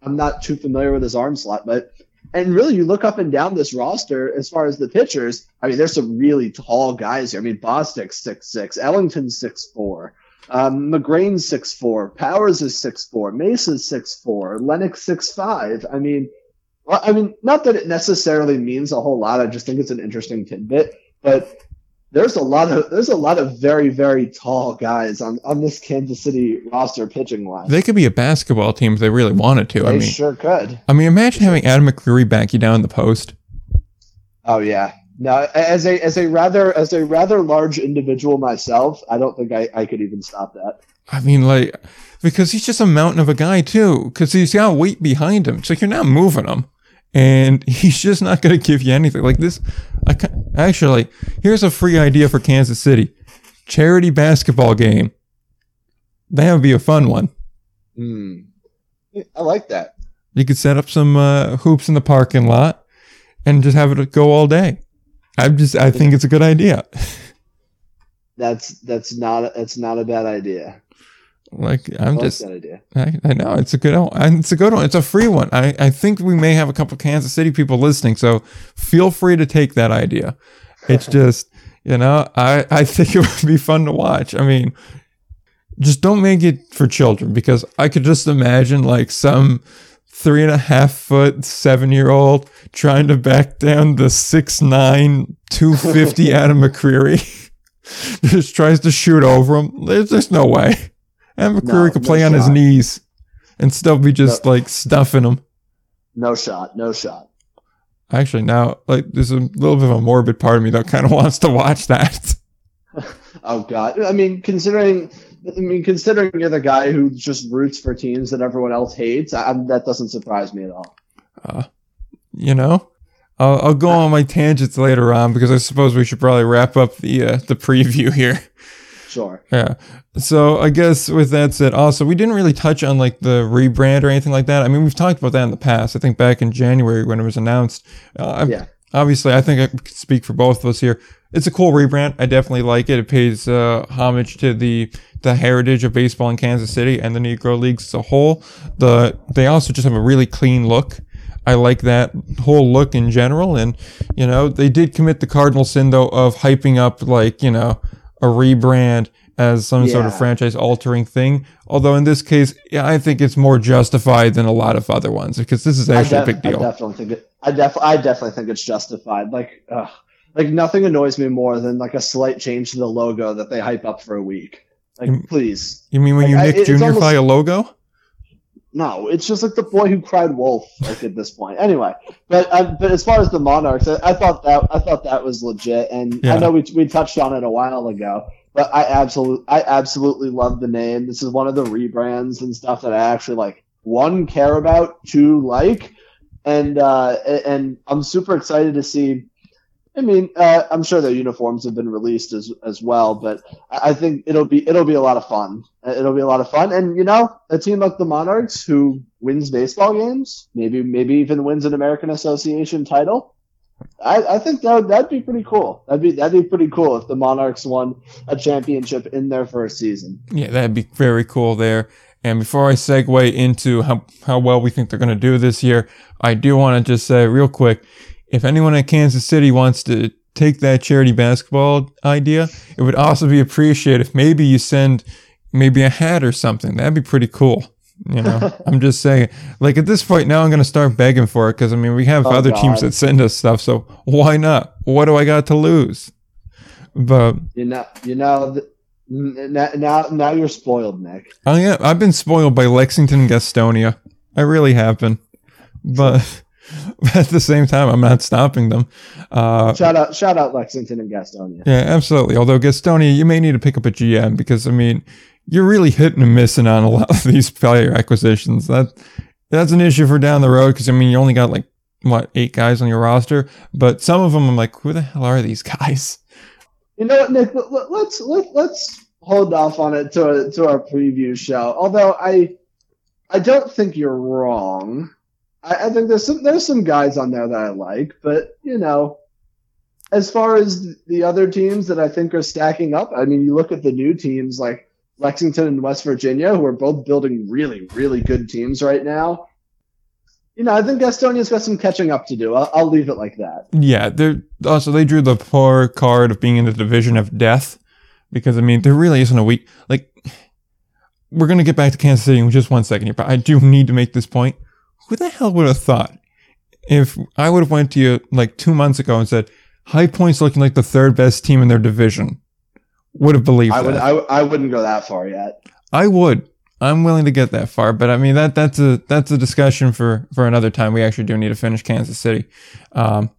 I'm not too familiar with his arm slot, but and really, you look up and down this roster as far as the pitchers. I mean, there's some really tall guys here. I mean, Bostick's six six, Ellington's six four, um, McGrane's six four, Powers is six four, Masa's six four, Lennox six five. I mean, well, I mean, not that it necessarily means a whole lot. I just think it's an interesting tidbit, but. There's a lot of there's a lot of very very tall guys on, on this Kansas City roster pitching wise. They could be a basketball team if they really wanted to. I mean, sure could. I mean, imagine having Adam McCreary back you down in the post. Oh yeah. No, as a as a rather as a rather large individual myself, I don't think I, I could even stop that. I mean, like, because he's just a mountain of a guy too. Because he's got weight behind him, so you're not moving him, and he's just not going to give you anything. Like this, I actually here's a free idea for Kansas City: charity basketball game. That would be a fun one. Hmm. I like that. You could set up some uh, hoops in the parking lot and just have it go all day. I just, I think it's a good idea. That's that's not that's not a bad idea. Like I I'm like just, that idea. I, I know it's a good one. It's a good one. It's a free one. I, I think we may have a couple Kansas City people listening, so feel free to take that idea. It's just, you know, I, I think it would be fun to watch. I mean, just don't make it for children because I could just imagine like some three and a half foot, seven year old trying to back down the six nine, 250 Adam McCreary. just tries to shoot over him. There's, there's no way. Adam McCreary No, could no play on his knees and still be just like stuffing him. No shot. No shot. Actually, now like there's a little bit of a morbid part of me that kind of wants to watch that. Oh God. I mean, considering I mean, considering you're the guy who just roots for teams that everyone else hates, I, that doesn't surprise me at all. Uh, you know, I'll, I'll go on my tangents later on because I suppose we should probably wrap up the uh, the preview here. Sure. Yeah. So I guess with that said, also we didn't really touch on like the rebrand or anything like that. I mean, we've talked about that in the past. I think back in January when it was announced. Uh, Yeah. Obviously, I think I speak for both of us here. It's a cool rebrand. I definitely like it. It pays uh, homage to the the heritage of baseball in Kansas City and the Negro Leagues as a whole. The they also just have a really clean look. I like that whole look in general, and you know they did commit the cardinal sin though of hyping up like you know a rebrand as some sort of franchise altering thing. Although in this case, yeah, I think it's more justified than a lot of other ones because this is actually I, a def- big deal. I definitely think it. I def- I definitely think it's justified. Like, ugh, like nothing annoys me more than like a slight change to the logo that they hype up for a week. Like, Mm. please, You mean when Like, you Nick it's Juniorfy almost- a logo? no. It's just like the boy who cried wolf. Like at this point, anyway. But um, but as far as the Monarchs, I, I thought that I thought that was legit, and Yeah. I know we we touched on it a while ago. But I absolutely I absolutely love the name. This is one of the rebrands and stuff that I actually like. One care about, two like, and uh, and I'm super excited to see. I mean, uh, I'm sure their uniforms have been released as as well, but I think it'll be it'll be a lot of fun. Uh, It'll be a lot of fun, and you know, a team like the Monarchs who wins baseball games, maybe maybe even wins an American Association title. I, I think that would, that'd be pretty cool. That'd be that'd be pretty cool if the Monarchs won a championship in their first season. Yeah, that'd be very cool there. And before I segue into how, how well we think they're going to do this year, I do want to just say real quick if anyone at Kansas City wants to take that charity basketball idea, it would also be appreciated if maybe you send maybe a hat or something. That'd be pretty cool. You know, I'm just saying, like at this point now, I'm going to start begging for it because I mean, we have Oh, other teams that send us stuff, so why not? What do I got to lose? But You know, you know, th- n- now now now you're spoiled, Nick. Oh yeah, I've been spoiled by Lexington and Gastonia. I really have been, but, but at the same time, I'm not stopping them. Uh, Shout out, shout out Lexington and Gastonia. yeah, absolutely. Although Gastonia, you may need to pick up a GM because I mean, you're really hitting and missing on a lot of these player acquisitions. That that's an issue for down the road because I mean, you only got like what eight guys on your roster, but some of them I'm like, who the hell are these guys? You know what, Nick? Let, let- let's let, let's hold off on it to to our preview show. Although I I don't think you're wrong. I, I think there's some there's some guys on there that I like, but you know, as far as the other teams that I think are stacking up, I mean, you look at the new teams like Lexington and West Virginia, who are both building really really good teams right now. You know, I think Gastonia's got some catching up to do. I'll, I'll leave it like that. Yeah, they're also they drew the poor card of being in the division of death because I mean there really isn't a week like we're gonna get back to Kansas City in just one second here, but I do need to make this point. Who the hell would have thought if I would have went to you like two months ago and said High Point's looking like the third best team in their division? Would have believed I would that. I, I wouldn't go that far yet. I would. I'm willing to get that far, but I mean that that's a that's a discussion for for another time. We actually do need to finish Kansas City. Um,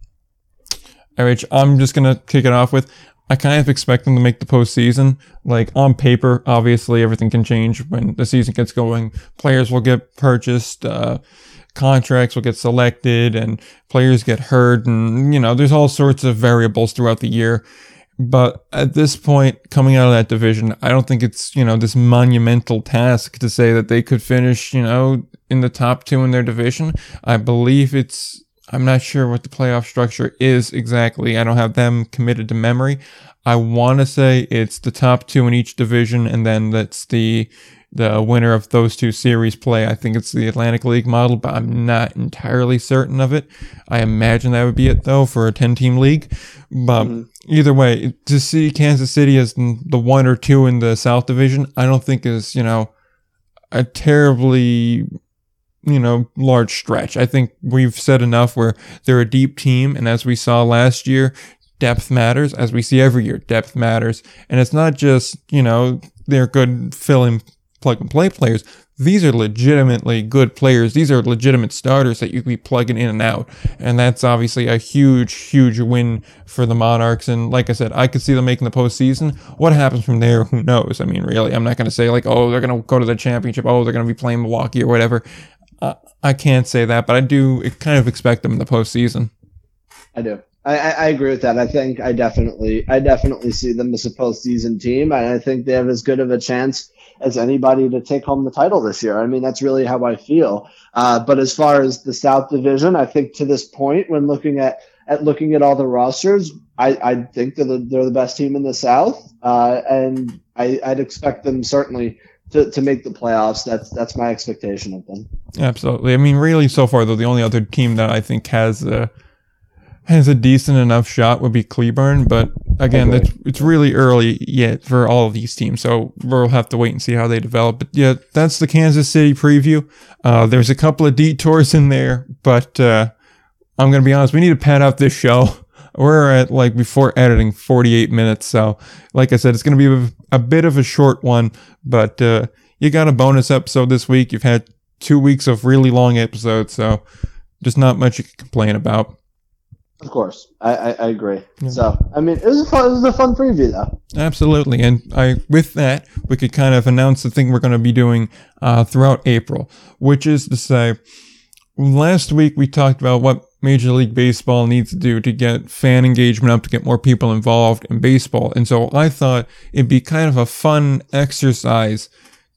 all right, I'm just gonna kick it off with. I kind of expect them to make the postseason. Like on paper, obviously everything can change when the season gets going. Players will get purchased, uh, contracts will get selected, and players get hurt, and you know there's all sorts of variables throughout the year. But at this point, coming out of that division, I don't think it's, you know, this monumental task to say that they could finish, you know, in the top two in their division. I believe it's, I'm not sure what the playoff structure is exactly. I don't have them committed to memory. I want to say it's the top two in each division, and then that's the the winner of those two series play. I think it's the Atlantic League model, but I'm not entirely certain of it. I imagine that would be it though for a 10 team league. But Mhm. either way, to see Kansas City as the one or two in the South Division, I don't think is, you know, a terribly, you know, large stretch. I think we've said enough where they're a deep team. And as we saw last year, depth matters. As we see every year, depth matters. And it's not just, you know, they're good filling plug and play players. These are legitimately good players. These are legitimate starters that you could be plugging in and out. And that's obviously a huge, huge win for the Monarchs. And like I said, I could see them making the postseason. What happens from there, who knows? I mean, really, I'm not going to say like, oh, they're going to go to the championship. Oh, they're going to be playing Milwaukee or whatever. Uh, I can't say that, but I do kind of expect them in the postseason. I do. I, I agree with that. I think I definitely, I definitely see them as a postseason team, and I think they have as good of a chance as anybody to take home the title this year. I mean, that's really how I feel. Uh, but as far as the South Division, I think to this point, when looking at at looking at all the rosters, I, I think they're the, they're the best team in the South, uh, and I, I'd expect them certainly to, to make the playoffs. That's that's my expectation of them. Absolutely. I mean, really, so far though, the only other team that I think has has a decent enough shot would be Cleburne, but again, it's it's really early yet for all of these teams, so we'll have to wait and see how they develop. But yeah, that's the Kansas City preview. Uh, there's a couple of detours in there, but uh, I'm gonna be honest, we need to pad out this show. We're at like before editing 48 minutes, so like I said, it's gonna be a, a bit of a short one, but uh, you got a bonus episode this week. You've had two weeks of really long episodes, so just not much you can complain about. Of course, I, I, I agree. Yeah. So, I mean, it was a fun, it was a fun preview, though. Absolutely, and I with that we could kind of announce the thing we're going to be doing uh, throughout April, which is to say, last week we talked about what Major League Baseball needs to do to get fan engagement up, to get more people involved in baseball, and so I thought it'd be kind of a fun exercise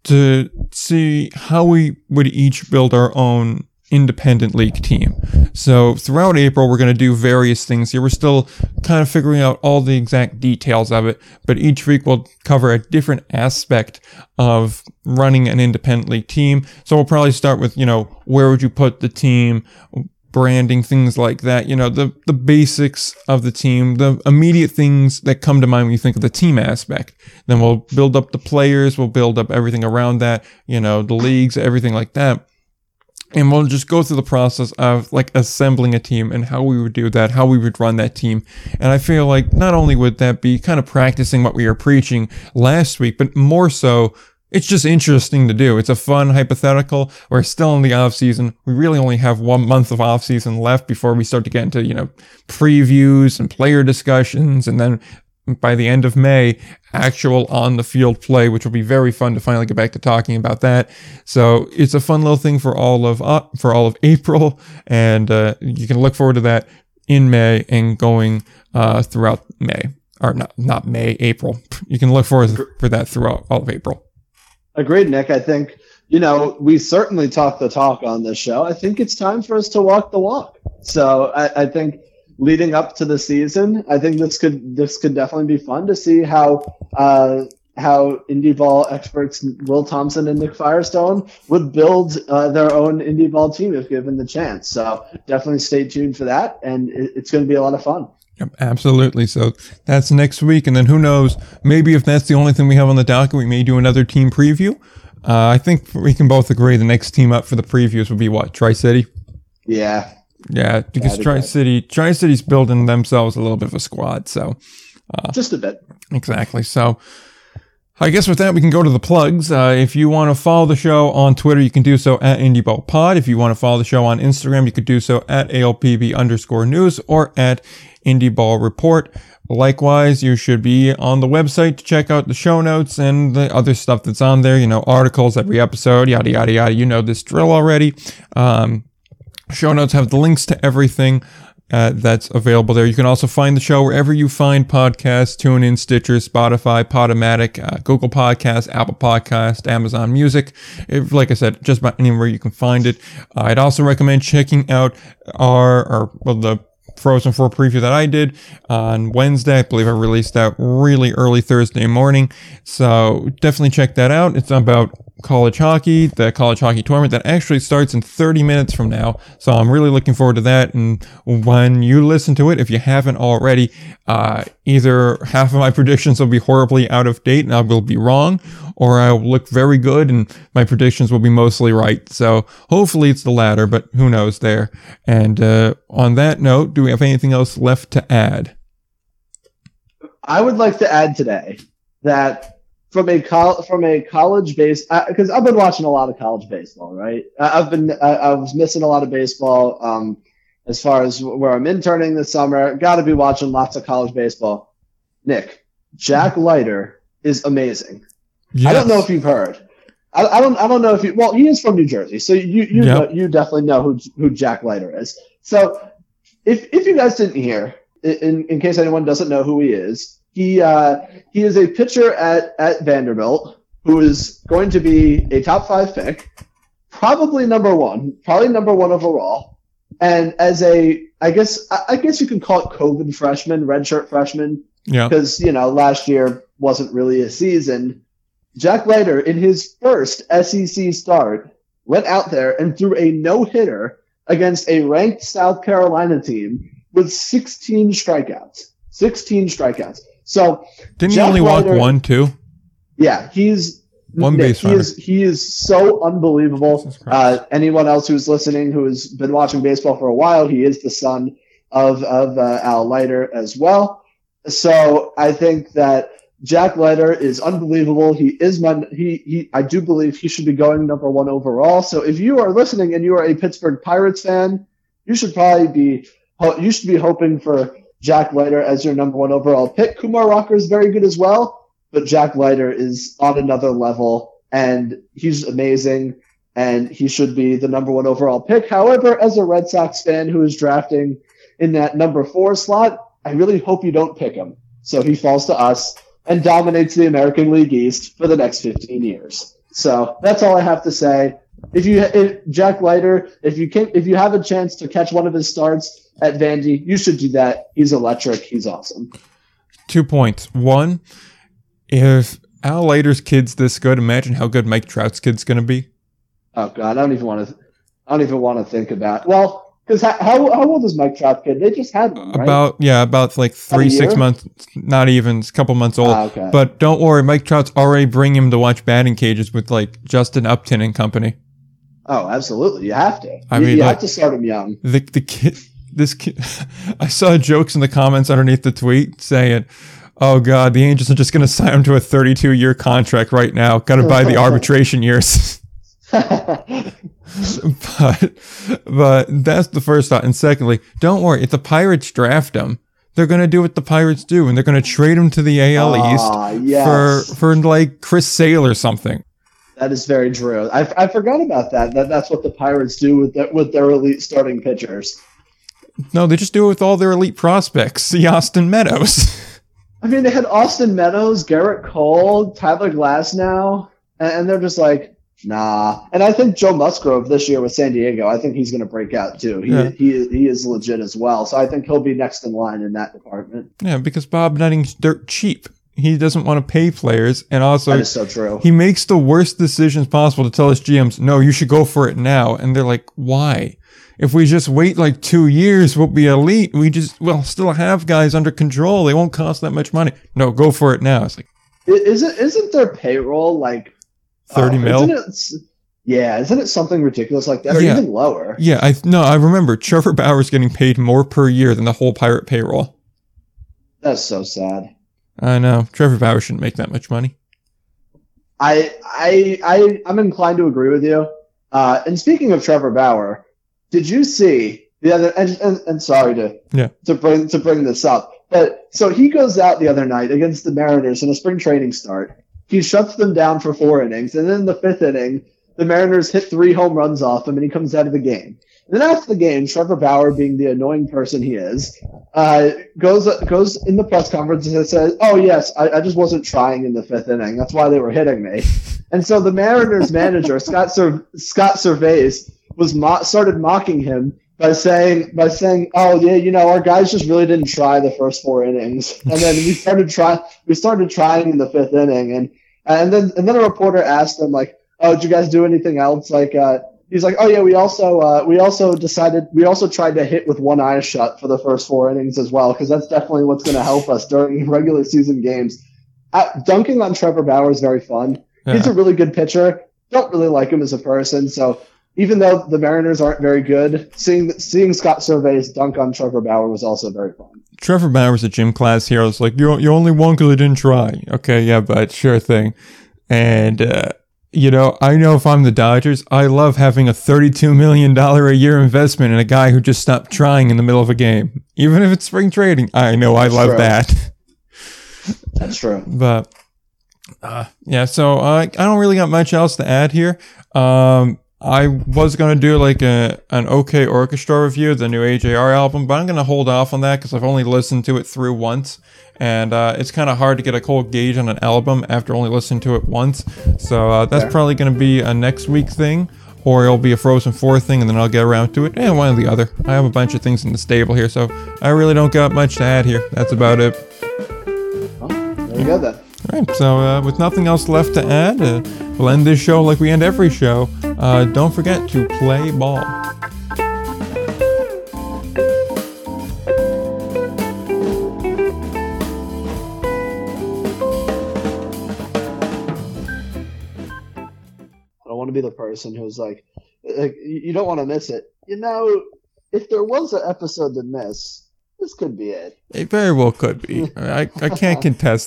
to see how we would each build our own independent league team. So throughout April, we're going to do various things here. We're still kind of figuring out all the exact details of it, but each week we'll cover a different aspect of running an independent league team. So we'll probably start with, you know, where would you put the team? branding things like that you know the the basics of the team the immediate things that come to mind when you think of the team aspect then we'll build up the players we'll build up everything around that you know the leagues everything like that and we'll just go through the process of like assembling a team and how we would do that, how we would run that team. And I feel like not only would that be kind of practicing what we were preaching last week, but more so, it's just interesting to do. It's a fun hypothetical. We're still in the off season. We really only have one month of off season left before we start to get into, you know, previews and player discussions and then by the end of May, actual on the field play, which will be very fun to finally get back to talking about that. So it's a fun little thing for all of uh, for all of April, and uh, you can look forward to that in May and going uh, throughout May or not not May April. You can look forward for that throughout all of April. Agreed, Nick. I think you know we certainly talk the talk on this show. I think it's time for us to walk the walk. So I, I think leading up to the season. I think this could this could definitely be fun to see how uh, how indie ball experts Will Thompson and Nick Firestone would build uh, their own indie ball team if given the chance. So definitely stay tuned for that, and it, it's going to be a lot of fun. Yep, absolutely. So that's next week, and then who knows? Maybe if that's the only thing we have on the docket, we may do another team preview. Uh, I think we can both agree the next team up for the previews would be what Tri City. Yeah, yeah, because Tri City, Tri City's building themselves a little bit of a squad. So, uh, just a bit. Exactly. So, I guess with that, we can go to the plugs. Uh, if you want to follow the show on Twitter, you can do so at IndieBallPod. If you want to follow the show on Instagram, you could do so at ALPB underscore news or at IndieBall Report. Likewise, you should be on the website to check out the show notes and the other stuff that's on there. You know, articles every episode, yada, yada, yada. You know this drill already. Um, Show notes have the links to everything uh, that's available there. You can also find the show wherever you find podcasts, TuneIn, Stitcher, Spotify, Podomatic, uh, Google Podcast, Apple Podcast, Amazon Music. If, like I said, just about anywhere you can find it. Uh, I'd also recommend checking out our, our well, the Frozen 4 preview that I did on Wednesday. I believe I released that really early Thursday morning. So definitely check that out. It's about college hockey, the college hockey tournament that actually starts in 30 minutes from now. So I'm really looking forward to that. And when you listen to it, if you haven't already, uh, either half of my predictions will be horribly out of date and I will be wrong, or I'll look very good and my predictions will be mostly right. So hopefully it's the latter, but who knows there. And uh, on that note, do we have anything else left to add? I would like to add today that from a col- from a college base because uh, I've been watching a lot of college baseball, right? I, have been I, I, was missing a lot of baseball um, as far as where I'm interning this summer. Got to be watching lots of college baseball. Nick, Jack Leiter is amazing. Yes. I don't know if you've heard. I, I, don't I don't know if you well he is from New Jersey, so you you yep. know, you definitely know who who Jack Leiter is. So if if you guys didn't hear, in in case anyone doesn't know who he is, he uh, he is a pitcher at at Vanderbilt who is going to be a top five pick, probably number one, probably number one overall. And as a, I guess, I guess you can call it COVID freshman, redshirt freshman, Yeah. because you know last year wasn't really a season. Jack Leiter, in his first SEC start, went out there and threw a no hitter against a ranked South Carolina team with 16 strikeouts. 16 strikeouts. So Didn't he Jack only walk one, too? yeah, he's One base he runner. is he is so unbelievable. Uh, anyone else who's listening who has been watching baseball for a while, he is the son of of uh, Al Leiter as well. So I think that Jack Leiter is unbelievable. He is my he he. I do believe he should be going number one overall. So if you are listening and you are a Pittsburgh Pirates fan, you should probably be you should be hoping for Jack Leiter as your number one overall pick. Kumar Rocker is very good as well but Jack Leiter is on another level and he's amazing and he should be the number one overall pick. However, as a Red Sox fan who is drafting in that number four slot, I really hope you don't pick him. So he falls to us and dominates the American League East for the next 15 years. So that's all I have to say. If you, if Jack Leiter, if you can, if you have a chance to catch one of his starts at Vandy, you should do that. He's electric. He's awesome. Two points. One, if Al Leiter's kid's this good, imagine how good Mike Trout's kid's going to be. Oh God, I don't even want to. I don't even want to think about. Well, because how, how old is Mike Trout kid? They just had one, right? About, yeah, about like three, six months, not even, a couple months old. Ah, okay. But don't worry, Mike Trout's already bringing him to watch batting cages with like Justin Upton and company. oh, absolutely, you have to. I you, mean, you like- have to start him young. The the kid, this kid, I saw jokes in the comments underneath the tweet saying, "Oh God, the Angels are just going to sign him to a 32 year contract right now. Got to buy the arbitration years." but but that's the first thought. And secondly, don't worry, if the Pirates draft him, they're going to do what the Pirates do, and they're going to trade him to the AL East Ah, yes. for for like Chris Sale or something. that is very true. I, I forgot about that. That that's what the Pirates do with their, with their elite starting pitchers. No, they just do it with all their elite prospects. See Austin Meadows. I mean, they had Austin Meadows, Gerrit Cole, Tyler Glasnow, and, and they're just like, nah. And I think Joe Musgrove this year with San Diego, I think he's going to break out too. He, Yeah. he he is legit as well. So I think he'll be next in line in that department. yeah, because Bob Nutting's dirt cheap. He doesn't want to pay players, and also so he makes the worst decisions possible to tell his GMs, no, you should go for it now. And they're like, why? If we just wait like two years, we'll be elite. We just, we'll still have guys under control. They won't cost that much money. No, go for it now. It's like Isn't isn't their payroll like 30 oh, mil. Isn't it, yeah, isn't it something ridiculous like that, or Yeah. even lower? Yeah, I no, I remember Trevor Bauer's getting paid more per year than the whole pirate payroll. That's so sad. I know. Trevor Bauer shouldn't make that much money. I I I I'm inclined to agree with you. Uh, and speaking of Trevor Bauer, did you see the other? And, and, and sorry to Yeah. to bring to bring this up, but so he goes out the other night against the Mariners in a spring training start. He shuts them down for four innings, and then in the fifth inning, the Mariners hit three home runs off him, and he comes out of the game. And then after the game, Trevor Bauer, being the annoying person he is, uh, goes goes in the press conference and says, "Oh yes, I, I just wasn't trying in the fifth inning. That's why they were hitting me." And so the Mariners manager Scott Cer- Scott Servais was mo- started mocking him by saying by saying, "Oh yeah, you know our guys just really didn't try the first four innings, and then we started try we started trying in the fifth inning, and and then and then a reporter asked them like, "Oh, did you guys do anything else?" Like uh, he's like, "Oh yeah, we also uh, we also decided we also tried to hit with one eye shut for the first four innings as well because that's definitely what's going to help us during regular season games." Uh, dunking on Trevor Bauer is very fun. He's a really good pitcher. Don't really like him as a person, so even though the Mariners aren't very good, seeing seeing Scott Servais dunk on Trevor Bauer was also very fun. Trevor Bauer Bauer's a gym class hero. It's like, you you only won because I didn't try. Okay, yeah, but sure thing. And, uh, you know, I know if I'm the Dodgers, I love having a $32 million a year investment in a guy who just stopped trying in the middle of a game. Even if it's spring trading, I know I love True. that. That's true. But uh, yeah, so uh, I don't really got much else to add here. Um, I was gonna do like a an OK Orchestra review of the new AJR album, but I'm gonna hold off on that because I've only listened to it through once, and uh, it's kind of hard to get a cold gauge on an album after only listening to it once. So uh, that's probably gonna be a next week thing, or it'll be a Frozen Four thing, and then I'll get around to it. And one or the other. I have a bunch of things in the stable here, so I really don't got much to add here. That's about it. Oh, there you go then. All right, so uh, with nothing else left to add, uh, we'll end this show like we end every show. Uh, don't forget to play ball. I don't want to be the person who's like, like you you don't want to miss it. You know, if there was an episode to miss, this could be it. It very well could be. I, I can't contest